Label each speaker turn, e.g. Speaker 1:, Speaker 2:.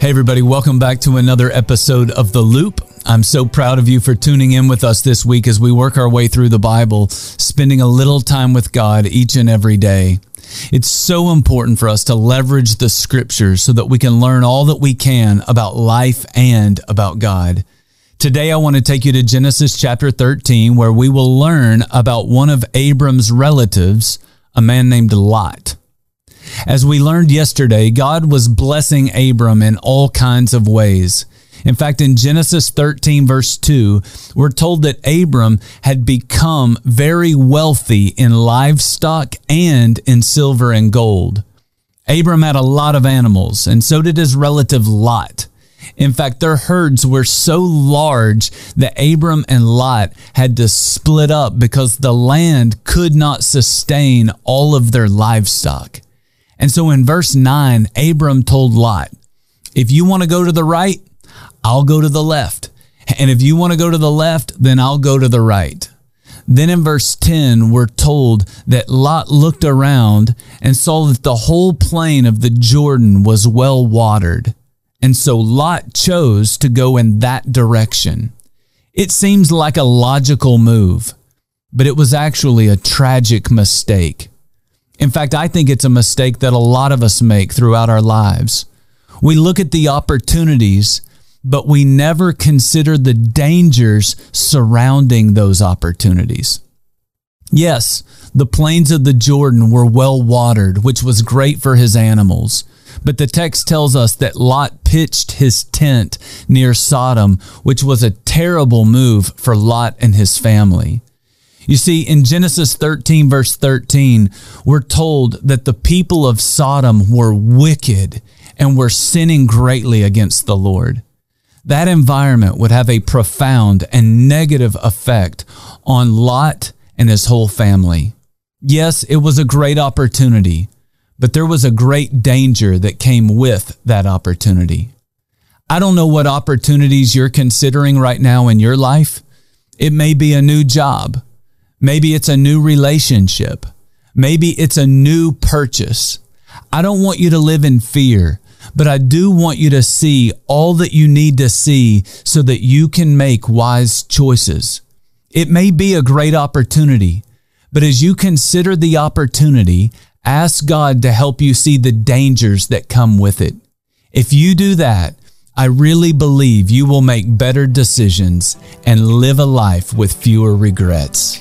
Speaker 1: Hey, everybody, welcome back to another episode of The Loop. I'm so proud of you for tuning in with us this week as we work our way through the Bible, spending a little time with God each and every day. It's so important for us to leverage the scriptures so that we can learn all that we can about life and about God. Today, I want to take you to Genesis chapter 13, where we will learn about one of Abram's relatives, a man named Lot. As we learned yesterday, God was blessing Abram in all kinds of ways. In fact, in Genesis 13, verse 2, we're told that Abram had become very wealthy in livestock and in silver and gold. Abram had a lot of animals, and so did his relative Lot. In fact, their herds were so large that Abram and Lot had to split up because the land could not sustain all of their livestock. And so in verse 9, Abram told Lot, If you want to go to the right, I'll go to the left. And if you want to go to the left, then I'll go to the right. Then in verse 10, we're told that Lot looked around and saw that the whole plain of the Jordan was well watered. And so Lot chose to go in that direction. It seems like a logical move, but it was actually a tragic mistake. In fact, I think it's a mistake that a lot of us make throughout our lives. We look at the opportunities, but we never consider the dangers surrounding those opportunities. Yes, the plains of the Jordan were well watered, which was great for his animals. But the text tells us that Lot pitched his tent near Sodom, which was a terrible move for Lot and his family. You see, in Genesis 13, verse 13, we're told that the people of Sodom were wicked and were sinning greatly against the Lord. That environment would have a profound and negative effect on Lot and his whole family. Yes, it was a great opportunity, but there was a great danger that came with that opportunity. I don't know what opportunities you're considering right now in your life. It may be a new job. Maybe it's a new relationship. Maybe it's a new purchase. I don't want you to live in fear, but I do want you to see all that you need to see so that you can make wise choices. It may be a great opportunity, but as you consider the opportunity, ask God to help you see the dangers that come with it. If you do that, I really believe you will make better decisions and live a life with fewer regrets.